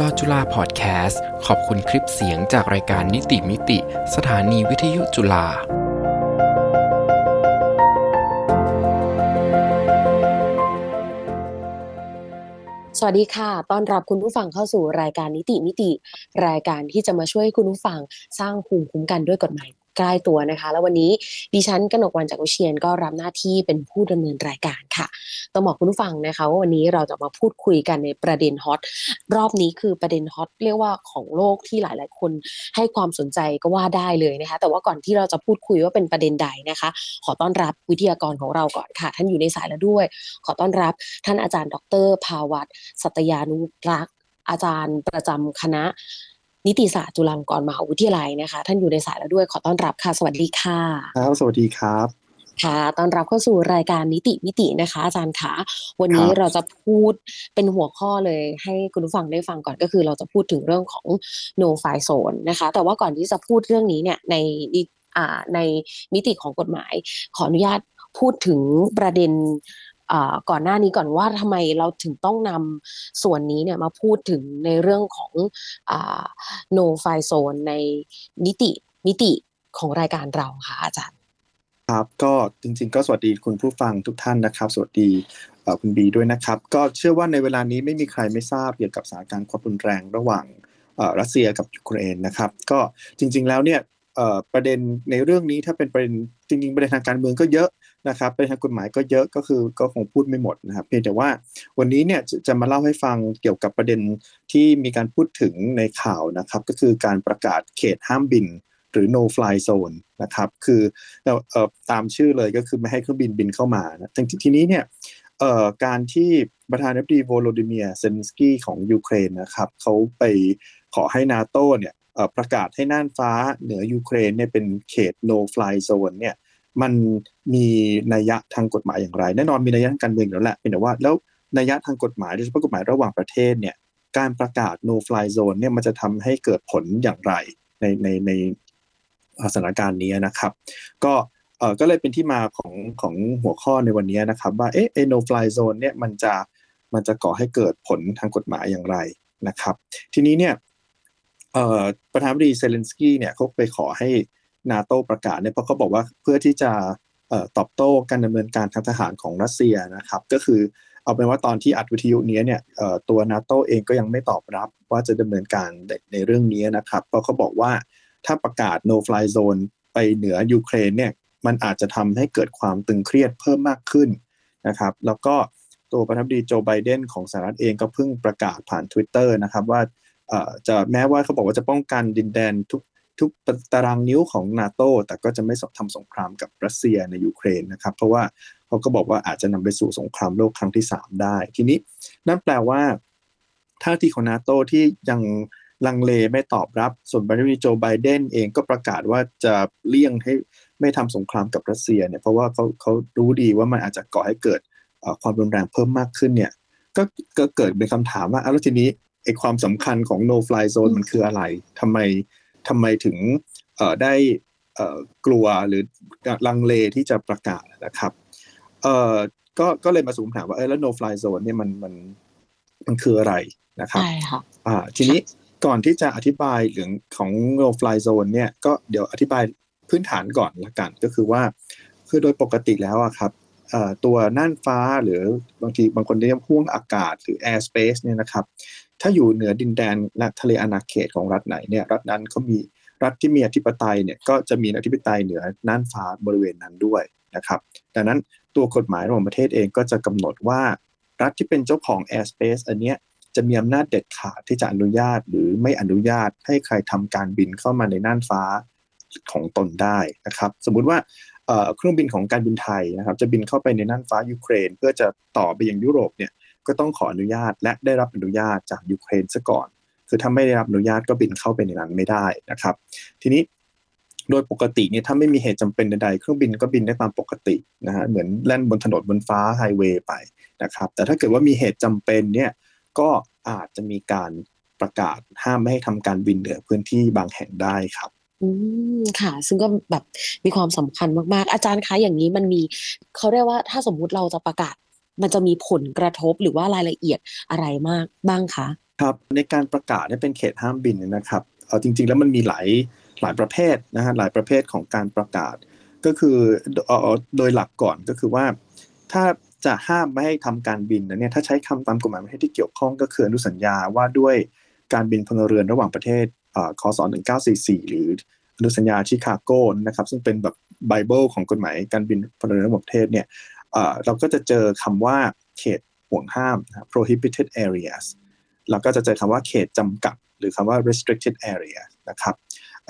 ลอจุฬาพอดแคสต์ ขอบคุณคลิปเสียงจากรายการนิติมิติ สถานีวิทยุจุฬาสวัสดีค่ะ ต้อนรับคุณผู้ฟังเข้าสู่รายการนิติมิติ รายการที่จะมาช่วยคุณผู้ฟังสร้างภูมิคุ้มกันด้วยกฎหมาย ใกล้ตัวนะคะ แล้ววันนี้ดิฉันกนกวันจากวิเชียนก็รับหน้าที่เป็นผู้ดำเนินรายการค่ะ ต้องบอกคุณผู้ฟังนะคะว่าวันนี้เราจะมาพูดคุยกันในประเด็นฮอตรอบนี้คือประเด็นฮอตเรียกว่าของโลกที่หลาย ๆ คนให้ความสนใจก็ว่าได้เลยนะคะ แต่ว่าก่อนที่เราจะพูดคุยว่าเป็นประเด็นใดนะคะ ขอต้อนรับวิทยากรของเราก่อนค่ะ ท่านอยู่ในสายแล้วด้วย ขอต้อนรับท่านอาจารย์ ดร ภาวัตสัตยานุรักษ์อาจารย์ประจำคณะ นิติศาสตร์จุฬาลงกรณ์มหาวิทยาลัยนะคะ ท่านอยู่ในสายแล้วด้วยขอต้อนรับค่ะ สวัสดีค่ะครับสวัสดีครับค่ะต้อนรับเข้าสู่รายการนิติมิตินะคะ อาจารย์ขาวันนี้เราจะพูดเป็นหัวข้อเลย ให้คุณผู้ฟังได้ฟังก่อนก็คือ เราจะพูดถึงเรื่องของ no file zone นะคะ แต่ว่าก่อนที่จะพูดเรื่องนี้เนี่ยในในมิติของกฎหมาย ขออนุญาตพูดถึงประเด็น ก่อนหน้านี้ก่อนว่าทำไมเราถึงต้องนำส่วนนี้เนี่ยมาพูดถึงในเรื่องของ no file zone ในนิติมิติของรายการเราค่ะอาจารย์ ครับก็จริง ๆ ก็สวัสดีคุณผู้ฟังทุกท่านนะครับ สวัสดีคุณบีด้วยนะครับ ก็เชื่อว่าในเวลานี้ไม่มีใครไม่ทราบเกี่ยวกับสถานการณ์ความรุนแรงระหว่างรัสเซียกับยูเครนนะครับ ก็จริง ๆแล้วเนี่ยประเด็นในเรื่องนี้ถ้าเป็นประเด็นจริง ๆ ประเด็นทางการเมืองก็เยอะ นะครับเด็นทางกฎหมายก็เยอะก็คือก็คงพูดไม่หมดนะครับเพียงแต่ว่าวันนี้เนี่ยจะมาเล่าให้ฟังเกี่ยวกับประเด็นที่มีการพูดถึงในข่าวนะครับ ก็คือการประกาศเขตห้ามบินหรือ no fly zone นะครับคือตามชื่อเลยก็คือไม่ให้เครื่องบินบินเข้ามานะทีนี้เนี่ยการที่ประธานาธิบดีโวโลดิเมียร์ เซเลนสกี้ของยูเครนนะครับเขาไปขอให้นาโตเนี่ยประกาศให้น่านฟ้าเหนือยูเครนเนี่ยเป็นเขต no fly zone เนี่ย มันมีนัยยะทางกฎหมายอย่างไร แน่นอนมีนัยยะทางการเมืองแล้วแหละเป็นแต่ว่าแล้วนัยยะทางกฎหมายโดยเฉพาะกฎหมายระหว่างประเทศเนี่ยการประกาศ no fly zone เนี่ยมันจะทำให้เกิดผลอย่างไรในในในสถานการณ์นี้นะครับ ก็เออก็เลยเป็นที่มาของของหัวข้อในวันนี้นะครับ ว่าเอ๊ะ no fly zone เนี่ยมันจะมันจะก่อให้เกิดผลทางกฎหมายอย่างไรนะครับ ทีนี้เนี่ยประธานาธิบดีเซเลนสกี้เนี่ยเขาไปขอให้ นาโตประกาศเนี่ยเพราะเขาบอกว่าเพื่อที่จะตอบโต้การดำเนินการทางทหารของรัสเซียนะครับ ก็คือเอาเป็นว่าตอนที่อัดวิทยุนี้เนี่ยตัวนาโตเองก็ยังไม่ตอบรับว่าจะดำเนินการในเรื่องนี้นะครับ เพราะเขาบอกว่าถ้าประกาศ no fly zone ไปเหนือยูเครนเนี่ยมันอาจจะทำให้เกิดความตึงเครียดเพิ่มมากขึ้นนะครับ แล้วก็ตัวประธานาธิบดีโจไบเดนของสหรัฐเองก็เพิ่งประกาศผ่าน Twitter นะครับว่าจะแม้ว่าเขาบอกว่าจะป้องกันดินแดนทุก ทุกตารางนิ้วของนาโตแต่ก็จะไม่ทำสงครามกับรัสเซียในยูเครนนะครับ เพราะว่าเขาก็บอกว่าอาจจะนำไปสู่สงครามโลกครั้งที่ 3 ได้ ทีนี้นั่นแปลว่าท่าทีของนาโตที่ยังลังเลไม่ตอบรับ ส่วนประธานาธิโจไบเดนเองก็ประกาศว่าจะเลี่ยงให้ไม่ทำสงครามกับรัสเซียเนี่ยเพราะว่าเขาเขารู้ดีว่ามันอาจจะก่อให้เกิดความรุนแรงเพิ่มมากขึ้นเนี่ยก็ก็เกิดเป็นคำถามว่าแล้วทีนี้ไอ้ความสำคัญของ no fly zone มันคืออะไรทำไม ทำไมถึงได้กลัวหรือลังเลที่จะประกาศนะครับก็ก็เลยมาสูงถามว่าเออแล้ว no fly zone เนี่ยมันมันมันคืออะไรนะครับใช่ค่ะอ่าทีนี้ก่อนที่จะอธิบายเรื่องของ no fly zone เนี่ยก็เดี๋ยวอธิบายพื้นฐานก่อนละกันก็คือว่าคือโดยปกติแล้วอะครับ ตัวน่านฟ้าหรือบางทีบางคนเรียกห่วงอากาศหรือ air space เนี่ยนะครับ ถ้าอยู่เหนือดินแดนและทะเลอาณาเขตของรัฐไหนเนี่ยรัฐนั้นเขามีรัฐที่มีอธิปไตยเนี่ยก็จะมีอธิปไตยเหนือน่านฟ้าบริเวณนั้นด้วยนะครับ ดังนั้นตัวกฎหมายระหว่างประเทศเองก็จะกำหนดว่า รัฐที่เป็นเจ้าของ airspace อันเนี้ยจะมีอำนาจเด็ดขาดที่จะอนุญาตหรือไม่อนุญาตให้ใครทำการบินเข้ามาในน่านฟ้าของตนได้นะครับ สมมุติว่า เครื่องบินของการบินไทยนะครับจะบินเข้าไปในน่านฟ้ายูเครน เพื่อจะต่อไปยังยุโรปเนี่ยก็ต้องขออนุญาตและได้รับอนุญาตจากยูเครนซะก่อน คือถ้าไม่ได้รับอนุญาตก็บินเข้าไปในนั้นไม่ได้นะครับ ทีนี้โดยปกติเนี่ยถ้าไม่มีเหตุจำเป็นใดๆเครื่องบินก็บินได้ตามปกตินะฮะเหมือนแล่นบนถนนบนฟ้าไฮเวย์ไปนะครับแต่ถ้าเกิดว่ามีเหตุจำเป็นเนี่ยก็อาจจะมีการประกาศห้ามไม่ให้ทำการบินเหนือพื้นที่บางแห่งได้ครับ อืม ค่ะ ซึ่งก็แบบมีความสำคัญมาก ๆ อาจารย์คะ อย่างนี้มันมี เขาเรียกว่า ถ้าสมมุติเราจะประกาศ มันจะมีผลกระทบ หรือว่ารายละเอียดอะไรมากบ้างคะ ครับ ในการประกาศให้เป็นเขตห้ามบินเนี่ยนะครับ เออจริง ๆ แล้วมันมีหลาย หลายประเภทนะฮะหลายประเภทของการประกาศ ก็คือเอ่อ โดยหลักก่อน ก็คือว่า ถ้าจะห้ามไม่ให้ทำการบินนะเนี่ย ถ้าใช้คำตามกฎหมายประเทศที่เกี่ยวข้อง ก็คืออนุสัญญาว่าด้วยการบินพลเรือนระหว่างประเทศ คศ1944 หรืออนุสัญญาชิคาโกนะครับซึ่งเป็นแบบไบเบิลของกฎหมายการบินพลเรือนระหว่างประเทศเนี่ยเราก็จะเจอคำว่าเขตห่วงห้ามนะครับ prohibited areas เราก็จะเจอคำว่าเขตจำกัด หรือคำว่า restricted area นะครับ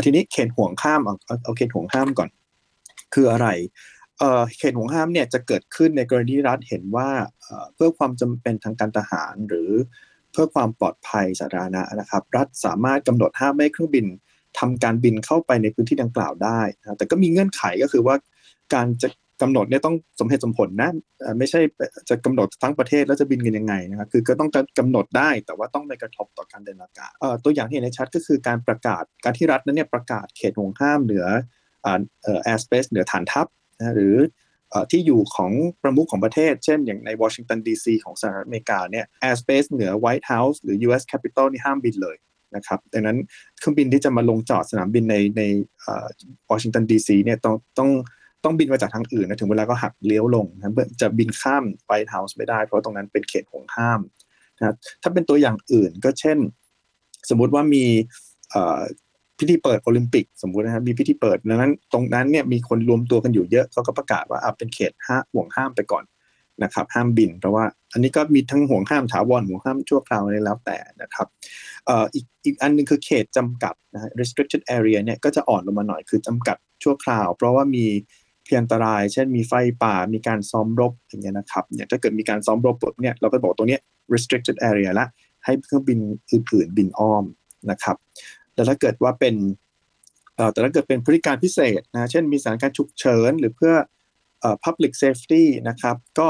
ทีนี้เขตห่วงห้ามเอาเอาเขตห่วงห้ามก่อน คืออะไรเขตห่วงห้ามเนี่ยจะเกิดขึ้นในกรณีที่รัฐเห็นว่าเพื่อความจำเป็นทางการทหารหรือ พื่อความปลอดภัยสาธารณะนะครับ รัฐสามารถกำหนดห้ามไม่ให้เครื่องบินทำการบินเข้าไปในพื้นที่ดังกล่าวได้นะแต่ก็มีเงื่อนไขก็คือว่าการจะกำหนดเนี่ยต้องสมเหตุสมผลนะไม่ใช่จะกำหนดทั้งประเทศแล้วจะบินกันยังไงนะครับคือก็ต้องกำหนดได้แต่ว่าต้องไม่กระทบต่อการเดินอากาศเอ่อตัวอย่างที่เห็นในชัดก็คือการประกาศการที่รัฐนั้นเนี่ยประกาศเขตห่วงห้ามเหนืออ่าเอ่อ airspace เหนือฐานทัพนะหรือ ที่อยู่ของประมุขของประเทศ เช่นอย่างในวอชิงตันดีซีของสหรัฐอเมริกาเนี่ย airspace เหนือ White House หรือ US Capitol นี่ห้ามบินเลยนะครับดังนั้นเครื่องบินที่จะมาลงจอดสนามบินในในวอชิงตันดีซีเนี่ยต้องต้องต้องบินมาจากทางอื่นนะถึงเวลาก็หักเลี้ยวลงนะจะบินข้าม White House ไม่ได้ เพราะตรงนั้นเป็นเขตห่วงห้ามนะถ้าเป็นตัวอย่างอื่นก็เช่น สมมุติว่ามี พิธีเปิดโอลิมปิกสมมุตินะครับมีพิธีเปิดดังนั้น ตรงนั้นเนี่ยมีคนรวมตัวกันอยู่เยอะเขาก็ประกาศว่าอะเป็นเขตห้าห่วงห้ามไปก่อนนะครับ ห้ามบินเพราะว่าอันนี้ก็มีทั้งห่วงห้ามถาวรห่วงห้ามชั่วคราวอะไรแล้วแต่นะครับอีกอีกอันหนึงคือเขตจำกัดนะ restricted area เนี่ยก็จะอ่อนลงมาหน่อยคือจำกัดชั่วคราว เพราะว่ามีเพียงอันตราย เช่นมีไฟป่ามีการซ้อมรบอย่างเงี้ยนะครับเนี่ยถ้าเกิดมีการซ้อมรบปุ๊บเนี่ยเราก็บอกตัวเนี้ย restricted area ละให้เครื่องบินอื่นๆบินอ้อมนะครับ แต่ถ้าเกิดว่าเป็นแต่ถ้าเกิดเป็นพฤติการณ์พิเศษนะเช่นมีสถานการณ์ฉุกเฉินหรือเพื่ออ public safety นะครับก็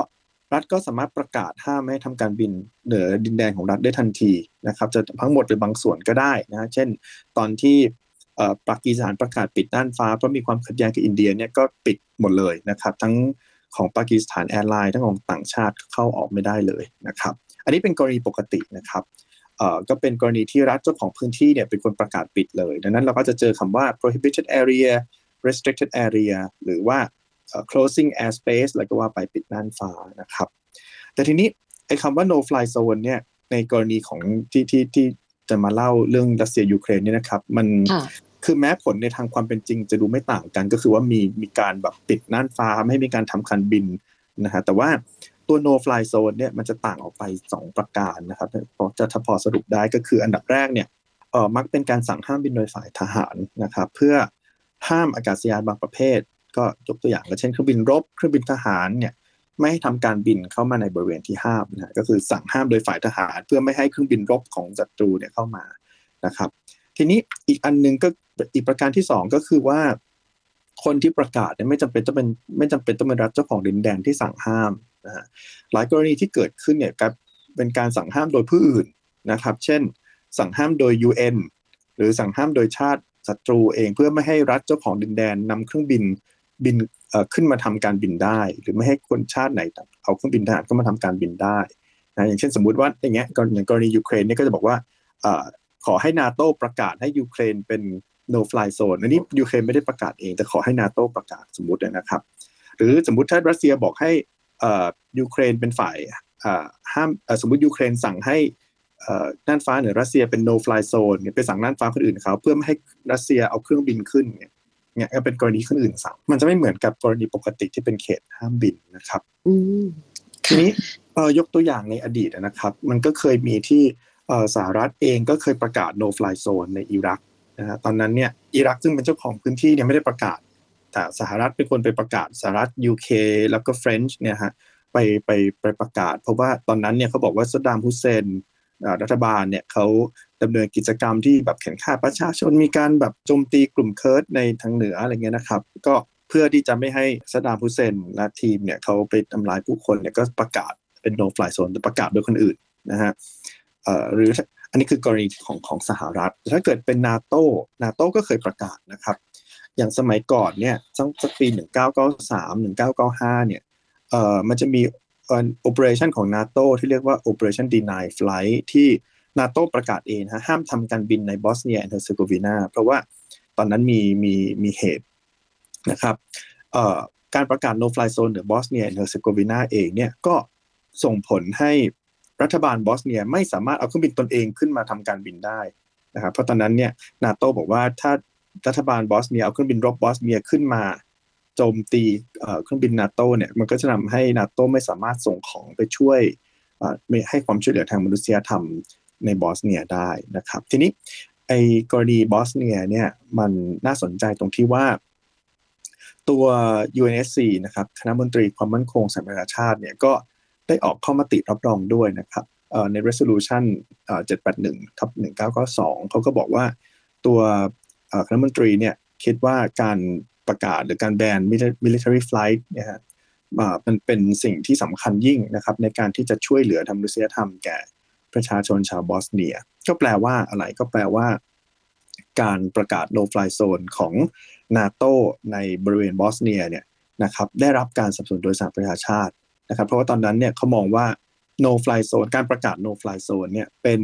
รัฐก็สามารถประกาศห้ามไม่ให้ทำการบินเหนือดินแดนของรัฐได้ทันทีนะครับจะทั้งหมดหรือบางส่วนก็ได้นะเช่น ตอนที่ปากีสถานประกาศปิดน่านฟ้าเพราะมีความขัดแย้งกับอินเดียเนี่ยก็ปิดหมดเลยนะครับ ทั้งของปากีสถาน airline ทั้งของต่างชาติเข้าออกไม่ได้เลยนะครับ อันนี้เป็นกรณีปกตินะครับ ก็เป็นกรณีที่รัฐเจ้าของพื้นที่เนี่ยเป็นคนประกาศปิดเลย ดังนั้นเราก็จะเจอคำว่า prohibited area restricted area หรือว่าเอ่อ closing airspace อะไรก็ว่าไปปิดน่านฟ้านะครับ แต่ทีนี้ไอ้คำว่า no fly zone เนี่ยในกรณีของที่ที่ที่จะมาเล่าเรื่องรัสเซียยูเครนเนี่ยนะครับ มันค่ะคือแม้ผลในทางความเป็นจริงจะดูไม่ต่างกัน ก็คือว่ามีมีการแบบปิดน่านฟ้าไม่ให้มีการทำคันบินนะฮะแต่ว่า ตัว no fly zone เนี่ยมันจะต่างออกไป 2 ประการนะครับพอจะถ้าพอสรุปได้ก็คืออันดับแรกเนี่ยเออมักเป็นการสั่งห้ามบินโดยฝ่ายทหารนะครับเพื่อห้ามอากาศยานบางประเภท ก็ยกตัวอย่างก็เช่นเครื่องบินรบเครื่องบินทหารเนี่ยไม่ให้ทำการบินเข้ามาในบริเวณที่ห้ามนะฮะก็คือสั่งห้ามโดยฝ่ายทหาร เพื่อไม่ให้เครื่องบินรบของศัตรูเนี่ยเข้ามานะครับ ทีนี้อีกอันหนึงก็อีกประการที่สองก็คือว่า คนที่ประกาศเนี่ยไม่จำเป็นต้องเป็นไม่จำเป็นต้องเป็นรัฐเจ้าของดินแดนที่สั่งห้าม นะฮะหลายกรณีที่เกิดขึ้นเนี่ยกลายเป็นการสั่งห้ามโดยผู้อื่นนะครับ เช่น สั่งห้ามโดย UN หรือสั่งห้ามโดยชาติศัตรูเองเพื่อไม่ให้รัฐเจ้าของดินแดนนำเครื่องบินบินขึ้นมาทำการบินได้ หรือไม่ให้คนชาติไหนเอาเครื่องบินทหารเข้ามาทำการบินได้นะอย่างเช่นสมมุติว่าอย่างเงี้ยอย่างกรณียูเครนเนี่ยก็จะบอกว่าอขอให้นาโตประกาศให้ยูเครนเป็น no fly zone อันนี้ยูเครนไม่ได้ประกาศเองแต่ขอให้นาโตประกาศสมมตินะครับ หรือสมมติถ้ารัสเซียบอกให้ ยูเครนเป็นฝ่ายเอ่อห้ามเอ่อสมมติยูเครนสั่งให้เอ่อน่านฟ้าเหนือรัสเซียเป็น no fly zone เนี่ยไปสั่งน่านฟ้าคนอื่นเขาเพื่อไม่ให้รัสเซียเอาเครื่องบินขึ้นเนี่ยเนี่ยก็เป็นกรณีคนอื่นสั่งมันจะไม่เหมือนกับกรณีปกติที่เป็นเขตห้ามบินนะครับอืมทีนี้เอ่อยกตัวอย่างในอดีตนะครับ มันก็เคยมีที่เอ่อสหรัฐเองก็เคยประกาศ no fly zone ในอิรักนะฮะตอนนั้นเนี่ยอิรักซึ่งเป็นเจ้าของพื้นที่เนี่ยไม่ได้ประกาศ แต่สหรัฐเป็นคนไปประกาศสหรัฐ UK แล้วก็เฟรนช์เนี่ยฮะไปไปไปประกาศ เพราะว่าตอนนั้นเนี่ยเขาบอกว่าซัดามฮุเซนรัฐบาลเนี่ยเขาดำเนินกิจกรรมที่แบบเข็นฆ่าประชาชนมีการแบบโจมตีกลุ่มเคิร์ดในทางเหนืออะไรเงี้ยนะครับ ก็เพื่อที่จะไม่ให้ซัดามฮุเซนและทีมเนี่ยเขาไปทำลายผู้คนเนี่ยก็ประกาศเป็น no fly zone แต่ประกาศโดยคนอื่นนะฮะหรืออันนี้คือกรณีของของสหรัฐ ถ้าเกิดเป็นนาโต้นาโต้ก็เคยประกาศนะครับ อย่างสมัยก่อนเนี่ยสักปี1993 1995เนี่ยเอ่อมันจะมีเอ่อ operation ของ NATO ที่เรียกว่า operation deny flight ที่นาโตประกาศเองฮะห้ามทำการบินใน Bosnia and Herzegovina เพราะว่าตอนนั้นมีมีมีเหตุนะครับเอ่อการประกาศ no fly zone เหนือ Bosnia and Herzegovina เองเนี่ยก็ส่งผลให้รัฐบาลบอสเนียไม่สามารถเอาเครื่องบินตนเองขึ้นมาทำการบินได้นะครับเพราะตอนนั้นเนี่ยนาโตบอกว่าถ้า รัฐบาลบอสเนียเอาเครื่องบินรบบอสเนียขึ้นมาโจมตีเครื่องบินนาโตเนี่ยมันก็จะทำให้นาโตไม่สามารถส่งของไปช่วยไม่ให้ความช่วยเหลือทางมนุษยธรรมในบอสเนียได้นะครับ ทีนี้ไอ้กรณีบอสเนียเนี่ยมันน่าสนใจตรงที่ว่า ตัว UNSC นะครับคณะมนตรีความมั่นคงสหประชาชาติเนี่ยก็ได้ออกข้อมติรับรองด้วยนะครับใน resolution 781ทับ1992เขาก็บอกว่าตัว คณะมนตรีเนี่ยคิดว่าการประกาศหรือการแบน military flight เนี่ยฮะมันเป็นสิ่งที่สำคัญยิ่งนะครับในการที่จะช่วยเหลือทางมนุษยธรรมแก่ประชาชนชาวบอสเนีย ก็แปลว่าอะไรก็แปลว่า การประกาศ no fly zone ของนาโตในบริเวณบอสเนียเนี่ยนะครับได้รับการสนับสนุนโดยสหประชาชาตินะครับเพราะว่าตอนนั้นเนี่ยเขามองว่า no fly zone การประกาศ no fly zone เนี่ยเป็น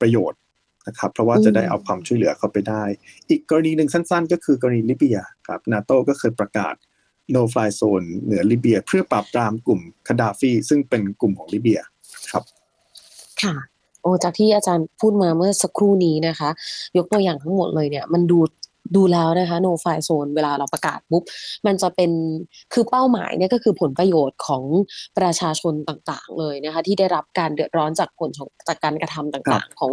ประโยชน์ นะครับ เพราะว่าจะได้เอาความช่วยเหลือเข้าไปได้ อีกกรณีหนึ่งสั้น ๆ ก็คือกรณีลิเบียครับนาโตก็เคยประกาศ no fly zone เหนือลิเบีย เพื่อปราบปรามกลุ่มคาดาฟี ซึ่งเป็นกลุ่มของลิเบียครับ ค่ะโอ้จากที่อาจารย์พูดมาเมื่อสักครู่นี้นะคะ ยกตัวอย่างทั้งหมดเลยเนี่ย มันดู ดูแล้วนะคะ no fly zone เวลาเราประกาศปุ๊บมันจะเป็นคือเป้าหมายเนี่ยก็คือผลประโยชน์ของประชาชนต่างๆ เลยนะคะที่ได้รับการเดือดร้อนจากผลจากการกระทำต่างๆ ของ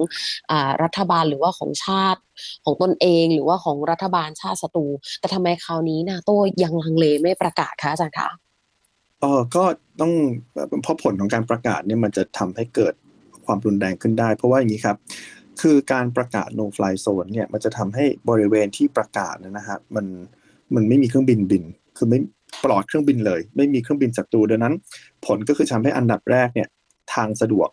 อ่ารัฐบาลหรือว่าของชาติของตนเองหรือว่าของรัฐบาลชาติศัตรูแต่ทำไมคราวนี้นาโต้ยังลังเลไม่ประกาศคะอาจารย์คะเออก็ต้องเพราะผลของการประกาศเนี่ยมันจะทำให้เกิดความรุนแรงขึ้นได้ เพราะว่าอย่างนี้ครับ คือการประกาศ no fly zone เนี่ยมันจะทำให้บริเวณที่ประกาศนะฮะมันมันไม่มีเครื่องบินบิน คือไม่ปลอดเครื่องบินเลย ไม่มีเครื่องบินศัตรูดังนั้น ผลก็คือทำให้อันดับแรกเนี่ยทางสะดวก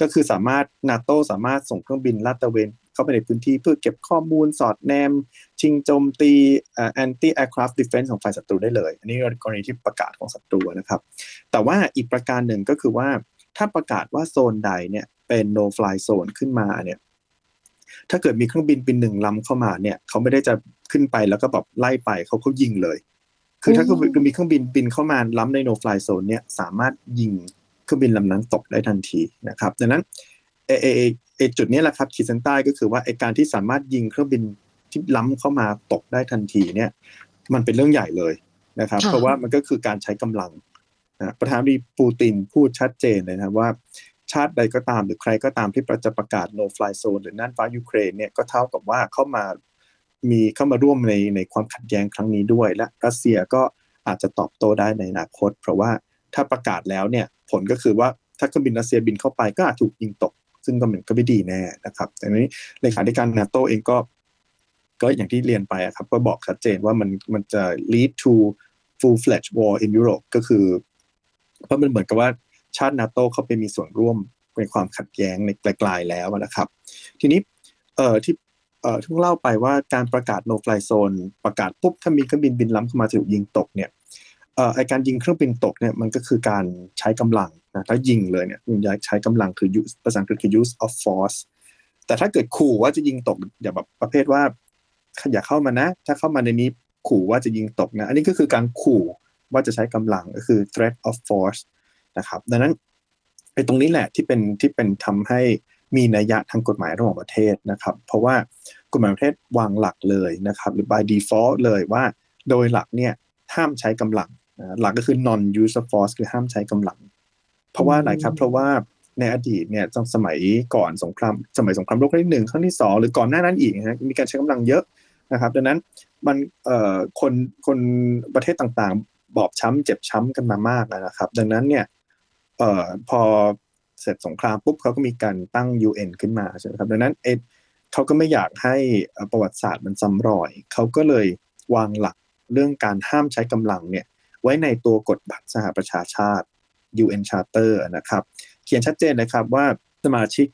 ก็คือสามารถนาโตสามารถส่งเครื่องบินลาดตระเวนเข้าไปในพื้นที่เพื่อเก็บข้อมูลสอดแนม ชิงโจมตี anti-aircraft defense ของฝ่ายศัตรูได้เลย อันนี้กรณีที่ประกาศของศัตรูนะครับ แต่ว่าอีกประการหนึ่งก็คือว่าถ้าประกาศว่าโซนใดเนี่ยเป็น no fly zone ขึ้นมาเนี่ย ถ้าเกิดมีเครื่องบินบินหนึ่งลำเข้ามาเนี่ยเขาไม่ได้จะขึ้นไปแล้วก็แบบไล่ไปเขาเขายิงเลย คือถ้าเกิดมีเครื่องบินบินเข้ามาล้ำใน no fly zone เนี่ยสามารถยิงเครื่องบินลำนั้นตกได้ทันทีนะครับ ดังนั้นเอเอเอจุดนี้แหละครับขีดเส้นใต้ก็คือว่าไอการที่สามารถยิงเครื่องบินที่ล้ำเข้ามาตกได้ทันทีเนี่ย มันเป็นเรื่องใหญ่เลยนะครับ เพราะว่ามันก็คือการใช้กำลังนะประธานาธิบดีปูตินพูดชัดเจนเลยนะว่า ชาติใดก็ตามหรือใครก็ตามที่จะประกาศ no fly zone หรือน่านฟ้ายูเครนเนี่ยก็เท่ากับว่าเข้ามามีเข้ามาร่วมในในความขัดแย้งครั้งนี้ด้วย และรัสเซียก็อาจจะตอบโต้ได้ในอนาคต เพราะว่าถ้าประกาศแล้วเนี่ยผลก็คือว่าถ้าเครื่องบินรัสเซียบินเข้าไปก็อาจถูกยิงตก ซึ่งก็เหมือนก็ไม่ดีแน่นะครับแต่นี้เลขาธิการนาโตเองก็ก็อย่างที่เรียนไปครับก็บอกชัดเจนว่ามันมันจะ lead to full fledged war in Europe ก็คือ เพราะมันเหมือนกับว่า ชาตินาโตเข้าไปมีส่วนร่วมในความขัดแย้งในไกลๆแล้วนะครับ ทีนี้เอ่อที่เอ่อที่เล่าไปว่าการประกาศโนฟลายโซน ประกาศปุ๊บถ้ามีเครื่องบินบินล้ำเข้ามาถูกยิงตกเนี่ยเอ่อไอการยิงเครื่องบินตกเนี่ยมันก็คือการใช้กำลังนะถ้ายิงเลยเนี่ยมันใช้กำลังคือ use ภาษาอังกฤษคือ use of force แต่ถ้าเกิดขู่ว่าจะยิงตกอย่าแบบประเภทว่าอย่าเข้ามานะ ถ้าเข้ามาในนี้ขู่ว่าจะยิงตกนะ อันนี้ก็คือการขู่ว่าจะใช้กำลังก็คือ threat of force นะครับ ดังนั้นไอ้ตรงนี้แหละที่เป็นที่เป็นทำให้มีนัยยะทางกฎหมายระหว่างประเทศนะครับ เพราะว่ากฎหมายประเทศวางหลักเลยนะครับ หรือ by default เลยว่า โดยหลักเนี่ยห้ามใช้กำลังหลักก็คือ non use of force คือห้ามใช้กำลัง เพราะว่าอะไรครับ เพราะว่าในอดีตเนี่ยตอนสมัยก่อนสงครามสมัยสงครามโลกครั้งที่หนึ่งครั้งที่สองหรือก่อนหน้านั้นอีกนะมีการใช้กำลังเยอะนะครับ ดังนั้นมันเอ่อคนคนประเทศต่างๆ บอบช้ำเจ็บช้ำกันมามากนะครับ ดังนั้นเนี่ย เอ่อพอเสร็จสงครามปุ๊บเขาก็มีการตั้ง UN ขึ้นมาใช่ไหมครับดังนั้นเอเขาก็ไม่อยากให้ประวัติศาสตร์มันซ้ำรอยเขาก็เลยวางหลักเรื่องการห้ามใช้กำลังเนี่ยไว้ในตัวกฎบัตรสหประชาชาติ UN Charter นะครับ เขียนชัดเจนนะครับว่าสมาชิก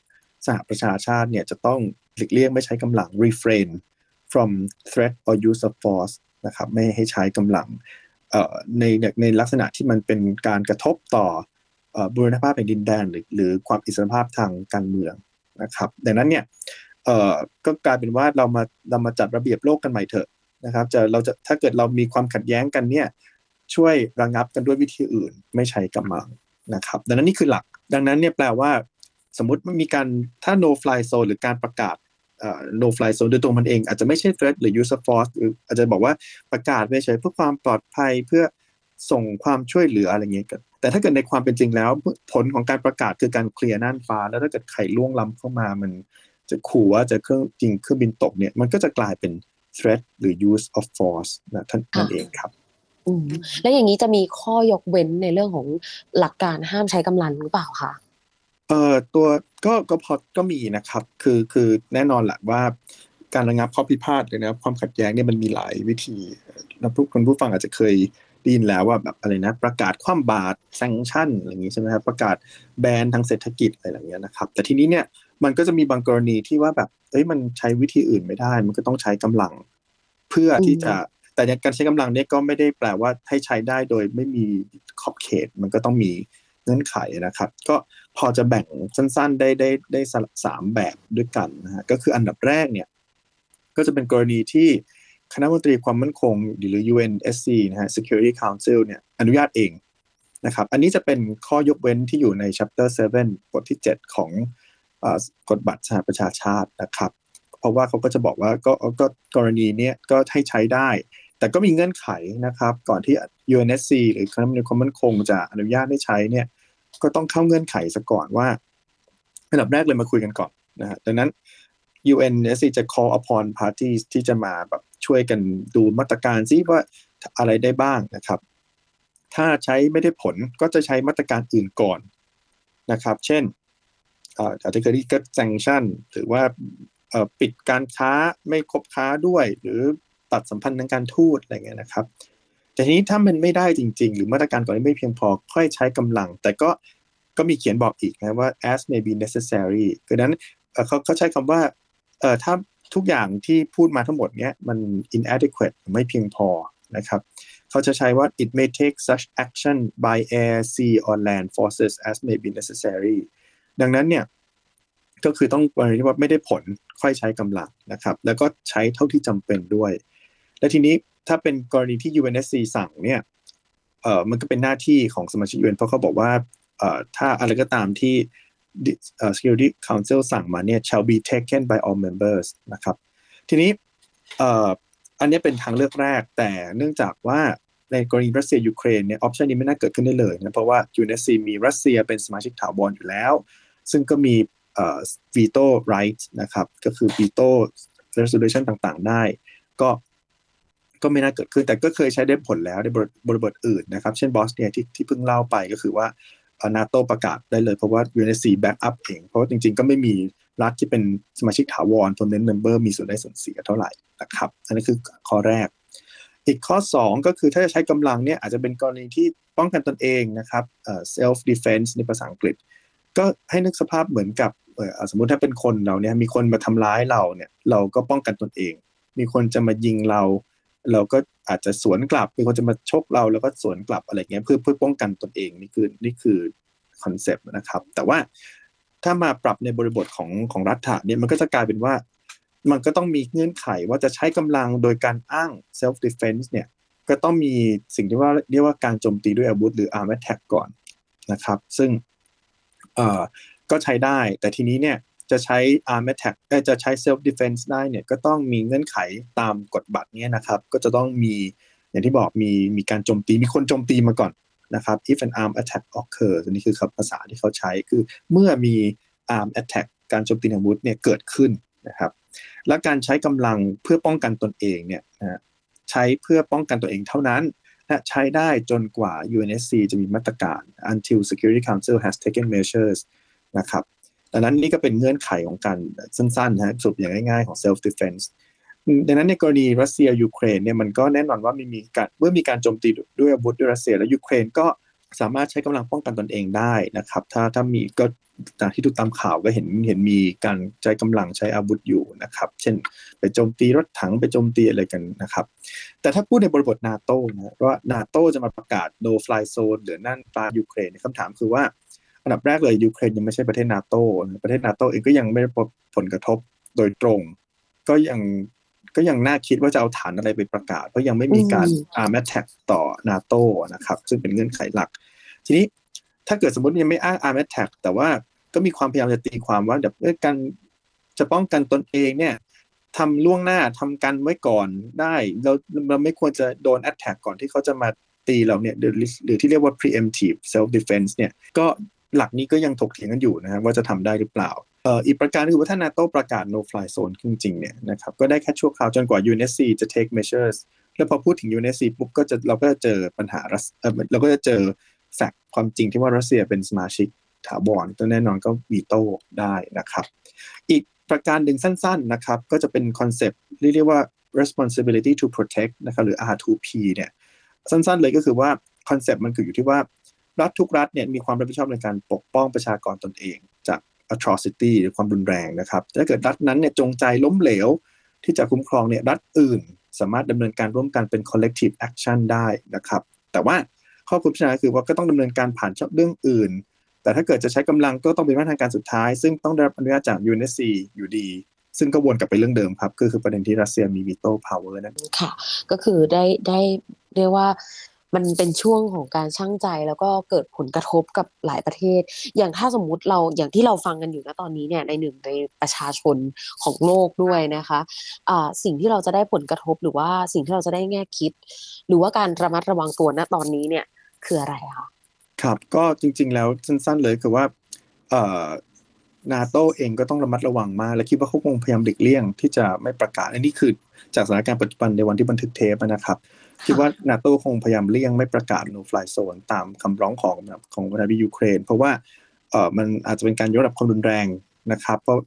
สหประชาชาติเนี่ยจะต้องหลีกเลี่ยงไม่ใช้กำลัง refrain from threat or use of force นะครับไม่ให้ใช้กำลังในในลักษณะที่มันเป็นการกระทบต่อ บูรณภาพแห่งดินแดนหรือหรือความอิสรภาพทางการเมืองนะครับ ดังนั้นเนี่ยเอ่อก็กลายเป็นว่าเรามาเรามาจัดระเบียบโลกกันใหม่เถอะนะครับ จะเราจะถ้าเกิดเรามีความขัดแย้งกันเนี่ยช่วยระงับกันด้วยวิธีอื่น ไม่ใช้กำลังนะครับ ดังนั้นนี่คือหลัก ดังนั้นเนี่ยแปลว่า สมมติมันมีการถ้า no fly zone หรือการประกาศ no fly zone โดยตัวมันเองอาจจะไม่ใช่ threat หรือ use of force หรืออาจจะบอกว่าประกาศไปเฉยเพื่อความปลอดภัยเพื่อส่งความช่วยเหลืออะไรเงี้ย แต่ถ้าเกิดในความเป็นจริงแล้ว ผลของการประกาศคือการเคลียร์น่านฟ้า แล้วถ้าเกิดไข่ล่วงล้ำเข้ามามันจะขู่ว่าจะเครื่องจริงเครื่องบินตกเนี่ยมันก็จะกลายเป็น threat หรือ use of force นะท่านนั่นเองครับอืมแล้วอย่างนี้จะมีข้อยกเว้นในเรื่องของหลักการห้ามใช้กำลังหรือเปล่าคะเอ่อตัวก็ก็พอก็มีนะครับ คือคือแน่นอนแหละว่าการระงับข้อพิพาทเลยนะความขัดแย้งเนี่ยมันมีหลายวิธีนะผู้คนผู้ฟังอาจจะเคย ได้ยินแล้วว่าแบบอะไรนะ ประกาศคว่ำบาตรแซงชั่นอะไรอย่างนี้ใช่ไหมครับประกาศแบนทางเศรษฐกิจอะไรอย่างเงี้ยนะครับ แต่ทีนี้เนี่ยมันก็จะมีบางกรณีที่ว่าแบบเอ้ยมันใช้วิธีอื่นไม่ได้ มันก็ต้องใช้กำลัง เพื่อที่จะแต่การใช้กำลังเนี่ยก็ไม่ได้แปลว่าให้ใช้ได้โดยไม่มีขอบเขต มันก็ต้องมีเงื่อนไขนะครับ ก็พอจะแบ่งสั้นๆได้ได้ได้สามแบบด้วยกันนะฮะก็คืออันดับแรกเนี่ย ก็จะเป็นกรณีที่ คณะมนตรีความมั่นคง หรือ UNSC นะฮะ Security Council เนี่ยอนุญาตเองนะครับ อันนี้จะเป็นข้อยกเว้นที่อยู่ใน Chapter 7 บทที่ 7 ของกฎบัตรสหประชาชาตินะครับ เพราะว่าเขาก็จะบอกว่าก็ก็กรณีนี้ก็ให้ใช้ได้ แต่ก็มีเงื่อนไขนะครับ ก่อนที่ UNSC หรือคณะมนตรีความมั่นคงจะอนุญาตให้ใช้เนี่ยก็ต้องเข้าเงื่อนไขซะก่อนว่าอันดับแรกเลยมาคุยกันก่อนนะฮะดังนั้น UNSC จะ call upon parties ที่จะมาแบบ ช่วยกันดูมาตรการซิว่าอะไรได้บ้างนะครับ ถ้าใช้ไม่ได้ผลก็จะใช้มาตรการอื่นก่อนนะครับ เช่นอาจจะเคยที่ก็ sanction หรือว่าปิดการค้าไม่คบค้าด้วย หรือตัดสัมพันธ์ทางการทูตอะไรเงี้ยนะครับ แต่ทีนี้ถ้ามันไม่ได้จริง ๆ หรือมาตรการก่อนนี้ไม่เพียงพอค่อยใช้กำลัง แต่ก็ก็มีเขียนบอกอีกนะว่า as may be necessary คือนั้นเขาเขาใช้คำว่าเอ่อถ้า ทุกอย่างที่พูดมาทั้งหมดเนี้ยมัน inadequate ไม่เพียงพอนะครับเขาจะใช้ว่า it may take such action by air sea or land forces as may be necessary ดังนั้นเนี่ยก็คือต้องกรณีที่ว่าไม่ได้ผลค่อยใช้กำลังนะครับ แล้วก็ใช้เท่าที่จำเป็นด้วย และทีนี้ถ้าเป็นกรณีที่ UNSC สั่งเนี่ยเออมันก็เป็นหน้าที่ของสมาชิก UN เพราะเขาบอกว่าเออถ้าอะไรก็ตามที่ Security Council สั่งมาเนี่ย shall be taken by all members นะครับ ทีนี้อันนี้เป็นทางเลือกแรก แต่เนื่องจากว่าในกรณีรัสเซียยูเครนเนี่ยออปชันนี้ไม่น่าเกิดขึ้นได้เลยนะเพราะว่า UNSC มีรัสเซียเป็นสมาชิกถาวรอยู่แล้ว ซึ่งก็มี veto right นะครับ ก็คือ veto resolution ต่างๆ ได้ ก็ก็ไม่น่าเกิดขึ้นแต่ก็เคยใช้ได้ผลแล้วในบริบทอื่นนะครับ เช่นบอสเนียที่ที่เพิ่งเล่าไปก็คือว่า นาโตประกาศได้เลย เพราะว่า UNSC back up เอง เพราะว่าจริงๆ ก็ไม่มีรัฐที่เป็นสมาชิกถาวร permanent member มีส่วนได้ส่วนเสียเท่าไหร่นะครับ อันนี้คือข้อแรก อีกข้อ 2 ก็คือถ้าจะใช้กำลังเนี่ยอาจจะเป็นกรณีที่ป้องกันตนเองนะครับ self defense ในภาษาอังกฤษ ก็ให้นึกสภาพเหมือนกับสมมุติถ้าเป็นคนเราเนี่ยมีคนมาทำร้ายเราเนี่ยเราก็ป้องกันตนเอง มีคนจะมายิงเรา เราก็อาจจะสวนกลับมีคนจะมาชกเราแล้วก็สวนกลับอะไรเงี้ยเพื่อเพื่อป้องกันตนเองนี่คือนี่คือคอนเซปต์นะครับ แต่ว่าถ้ามาปรับในบริบทของของรัฐะเนี่ยมันก็จะกลายเป็นว่า มันก็ต้องมีเงื่อนไขว่าจะใช้กำลังโดยการอ้าง self defense เนี่ยก็ต้องมีสิ่งที่ว่าเรียกว่าการโจมตีด้วยอาวุธหรือ arm attack ก่อนนะครับ ซึ่งเอ่อก็ใช้ได้ แต่ทีนี้เนี่ย จะใช้ arm attack จะใช้ self defense ได้เนี่ยก็ต้องมีเงื่อนไขตามกฎบัตรเนี่ยนะครับ ก็จะต้องมีอย่างที่บอกมีมีการโจมตีมีคนโจมตีมาก่อนนะครับ if an arm attack occurs อันนี้คือคำภาษาที่เขาใช้คือเมื่อมี arm attack การโจมตีอาวุธเนี่ยเกิดขึ้นนะครับและการใช้กำลังเพื่อป้องกันตนเองเนี่ยนะใช้เพื่อป้องกันตัวเองเท่านั้นและใช้ได้จนกว่า UNSC จะมีมาตรการ until Security Council has taken measures นะครับ ดังนั้นนี่ก็เป็นเงื่อนไขของการสั้นๆนะสรุปอย่างง่ายๆของ self defense ดังนั้นในกรณีรัสเซียยูเครนเนี่ยมันก็แน่นอนว่ามีมีการเมื่อมีการโจมตีด้วยอาวุธด้วยรัสเซีย และยูเครนก็สามารถใช้กำลังป้องกันตนเองได้นะครับ ถ้าถ้ามีก็ตามที่ดูตามข่าวก็เห็นเห็นมีการใช้กำลังใช้อาวุธอยู่นะครับ เช่น ไปโจมตีรถถังไปโจมตีอะไรกันนะครับ แต่ถ้าพูดในบริบทนาโต้นะว่านาโต้จะมาประกาศ no fly zone หรือนั่นปลายูเครนคำถามคือว่า อันดับแรกเลยยูเครนยังไม่ใช่ประเทศนาโตประเทศนาโตเองก็ยังไม่ได้รับผลกระทบโดยตรง ก็ยังก็ยังน่าคิดว่าจะเอาฐานอะไรไปประกาศ เพราะยังไม่มีการ arm attack ต่อนาโตนะครับ ซึ่งเป็นเงื่อนไขหลัก ทีนี้ถ้าเกิดสมมติยังไม่อ้าง arm attack แต่ว่าก็มีความพยายามจะตีความว่าเดี๋ยวการจะป้องกันตนเองเนี่ยทำล่วงหน้าทำกันไว้ก่อนได้ เราเราไม่ควรจะโดน attack ก่อนที่เขาจะมาตีเราเนี่ยหรือหรือที่เรียกว่า preemptive self defense เนี่ยก็ หลักนี้ก็ยังถกเถียงกันอยู่นะครับว่าจะทำได้หรือเปล่าอีกประการคือว่าถ้านาโตประกาศ no fly zone จริงๆเนี่ยนะครับก็ได้แค่ชั่วคราวจนกว่า UNSC จะ take measures แล้วพอพูดถึง UNSC ปุ๊บก็จะเราก็จะเจอปัญหาเออเราก็จะเจอ fact ความจริงที่ว่ารัสเซียเป็นสมาชิกถาวรก็แน่นอนก็วีโต้ได้นะครับ อีกประการหนึ่งสั้นๆนะครับก็จะเป็น concept เรียกว่า responsibility to protect นะครับหรือ R2P เนี่ยสั้นๆเลยก็คือว่า concept มันคืออยู่ที่ว่า รัฐทุกรัฐเนี่ยมีความรับผิดชอบในการปกป้องประชากรตนเองจาก atrocity หรือความรุนแรงนะครับถ้าเกิดรัฐนั้นเนี่ยจงใจล้มเหลว ที่จะคุ้มครองเนี่ยรัฐอื่น สามารถดำเนินการร่วมกันเป็น collective action ได้นะครับแต่ว่าข้อควรพิจารณาคือว่าก็ต้องดำเนินการผ่านเรื่องอื่น แต่ถ้าเกิดจะใช้กำลังก็ต้องเป็นมาตรการสุดท้าย ซึ่งต้องได้รับอนุญาตจาก UNSC อยู่ดีซึ่งก็วนกลับไปเรื่องเดิมครับ ก็คือประเด็นที่รัสเซียมี veto power นั่นค่ะ ก็คือได้ได้เรียกว่า มันเป็นช่วงของการชั่งใจแล้วก็เกิดผลกระทบกับหลายประเทศ อย่างถ้าสมมุติเราอย่างที่เราฟังกันอยู่ณตอนนี้เนี่ยในหนึ่งในประชาชนของโลกด้วยนะคะะสิ่งที่เราจะได้ผลกระทบหรือว่าสิ่งที่เราจะได้แง่คิด หรือว่าการระมัดระวังตัวณตอนนี้เนี่ยคืออะไรคะครับก็จริง ๆ แล้วสั้น ๆ เลยคือว่านาโตเองก็ต้องระมัดระวังมากและคิดว่าเขาคงพยายามเด็กเลี่ยงที่จะไม่ประกาศอันนี้คือจากสถานการณ์ปัจจุบันในวันที่บันทึกเทปนะครับ คิดว่านาโต้คงพยายามเลี่ยงไม่ประกาศ no fly zone ตามคำร้องของของประธานาธิบดียูเครน เพราะว่าเออมันอาจจะเป็นการยกระดับความรุนแรงนะครับ เพราะ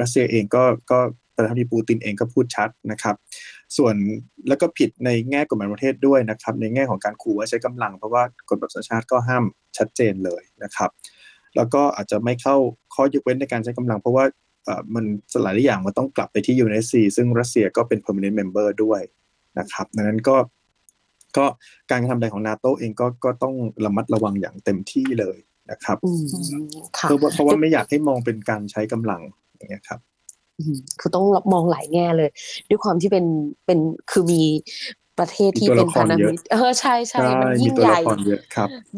รัสเซียเองก็ก็ประธานาธิบดีปูตินเองก็พูดชัดนะครับ ส่วนแล้วก็ผิดในแง่กฎหมายประเทศด้วยนะครับ ในแง่ของการขู่ว่าใช้กำลัง เพราะว่ากฎหมายสหชาติก็ห้ามชัดเจนเลยนะครับ แล้วก็อาจจะไม่เข้าข้อยกเว้นในการใช้กำลัง เพราะว่ามันหลายอย่างมันต้องกลับไปที่ UNSC ซึ่งรัสเซียก็เป็น permanent member ด้วยนะครับดังนั้นก็ ก็การทำใดของนาโตเองก็ก็ต้องระมัดระวังอย่างเต็มที่เลยนะครับเพราะว่าเพราะว่าไม่อยากให้มองเป็นการใช้กำลังอย่างเงี้ยครับคือต้องมองหลายแง่เลย ด้วยความที่เป็นเป็นคือมี ประเทศที่เป็นพันธมิตรเออใช่ใช่มันยิ่งใหญ่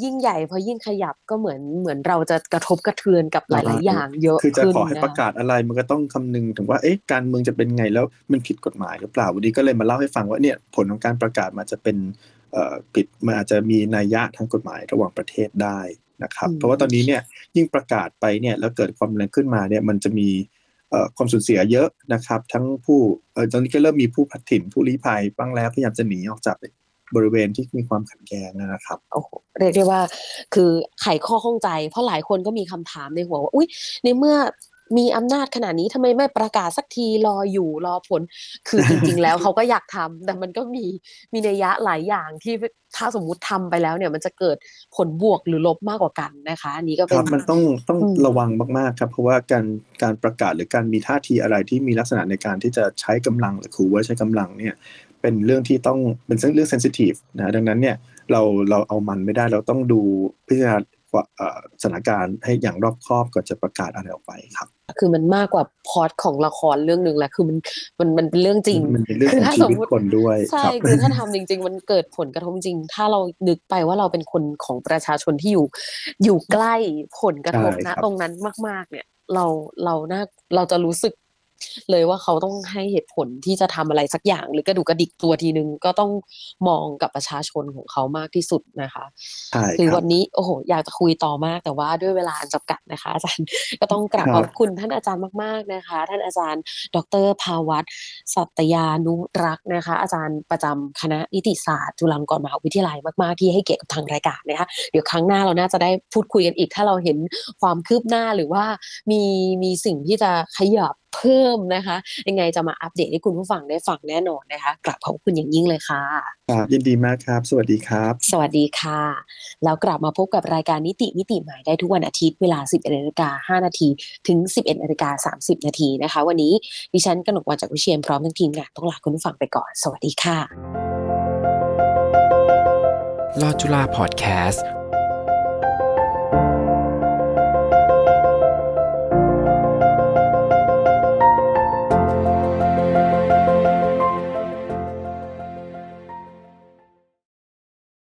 ยิ่งใหญ่พอยิ่งขยับก็เหมือนเหมือนเราจะกระทบกระเทือนกับหลาย ๆ อย่าง เยอะคือจะขอให้ประกาศอะไรมันก็ต้องคำนึงถึงว่าเอ๊ะการเมืองจะเป็นไงแล้วมันผิดกฎหมายหรือเปล่าวันนี้ก็เลยมาเล่าให้ฟังว่าเนี่ยผลของการประกาศมันจะเป็นผิดมันอาจจะมีนัยยะทางกฎหมายระหว่างประเทศได้นะครับ เพราะว่าตอนนี้เนี่ยยิ่งประกาศไปเนี่ยแล้วเกิดความแรงขึ้นมาเนี่ยมันจะมี ความสูญเสียเยอะนะครับ ทั้งผู้ตอนนี้ก็เริ่มมีผู้พัดถิ่นผู้ลี้ภัยบ้างแล้วพยายามจะหนีออกจากบริเวณที่มีความขัดแย้งนะครับโอ้โหเรียกได้ว่าคือไขข้อข้องใจ เพราะหลายคนก็มีคำถามในหัวว่า อุ้ยในเมื่อ มีอำนาจขนาดนี้ทำไมไม่ประกาศสักทีรออยู่รอผล คือจริง ๆ แล้วเขาก็อยากทำแต่มันก็มีมีนัยยะหลายอย่างที่ถ้าสมมุติทำไปแล้วเนี่ยมันจะเกิดผลบวกหรือลบมากกว่ากันนะคะอันนี้ก็เป็นมันต้องต้องระวังมากๆครับเพราะว่าการการประกาศหรือการมีท่าทีอะไรที่มีลักษณะในการที่จะใช้กำลังหรือขู่ว่าใช้กำลังเนี่ยเป็นเรื่องที่ต้องเป็นเรื่องเซนซิทีฟนะดังนั้นเนี่ยเราเราเอามันไม่ได้เราต้องดูพิจารณาสถานการณ์ให้อย่างรอบคอบก่อนจะประกาศอะไรออกไปครับ คือมันมากกว่าพอดของละครเรื่องหนึ่งแหละคือมันมันมันเป็นเรื่องจริงมันเป็นเรื่องของชีวิตคนด้วยใช่คือถ้าทำจริง ๆ มันเกิดผลกระทบจริง ถ้าเรานึกไปว่าเราเป็นคนของประชาชนที่อยู่ อยู่ใกล้ผลกระทบนะตรงนั้นมาก ๆ เนี่ย เราเราน่าเราจะรู้สึก เลยว่าเขาต้องให้เหตุผลที่จะทำอะไรสักอย่าง หรือกระดูกกระดิกตัวทีนึงก็ต้องมองกับประชาชนของเขามากที่สุดนะคะคือวันนี้โอ้โหอยากจะคุยต่อมากแต่ว่าด้วยเวลาจำกัดนะคะ อาจารย์ก็ต้องกราบขอบคุณท่านอาจารย์มาก ๆนะคะ ท่านอาจารย์ ดรภาวัตสัตยานุรักษ์นะคะ อาจารย์ประจำคณะนิติศาสตร์จุฬาลงกรณ์มหาวิทยาลัยมาก ๆ ที่ให้เกียรติกับทางรายการนะคะเดี๋ยวครั้งหน้าเราน่าจะได้พูดคุยกันอีก ถ้าเราเห็นความคืบหน้าหรือว่ามีมีสิ่งที่จะขยับเพิ่มนะคะ ยังไงจะมาอัปเดตให้คุณผู้ฟังได้ฟังแน่นอนนะคะ กลับขอบคุณอย่างยิ่งเลยค่ะครับยินดีมากครับ สวัสดีครับ สวัสดีค่ะ แล้วกลับมาพบกับรายการนิติมิติใหม่ได้ทุกวันอาทิตย์เวลา 11นาฬิกา5นาทีถึง 11นาฬิกา30 นาทีนะคะ วันนี้ดิฉันกนกวันจากวิเชียนพร้อมทั้งทีมงานต้องลาคุณผู้ฟังไปก่อน สวัสดีค่ะลอจุฬาพอดแคสต์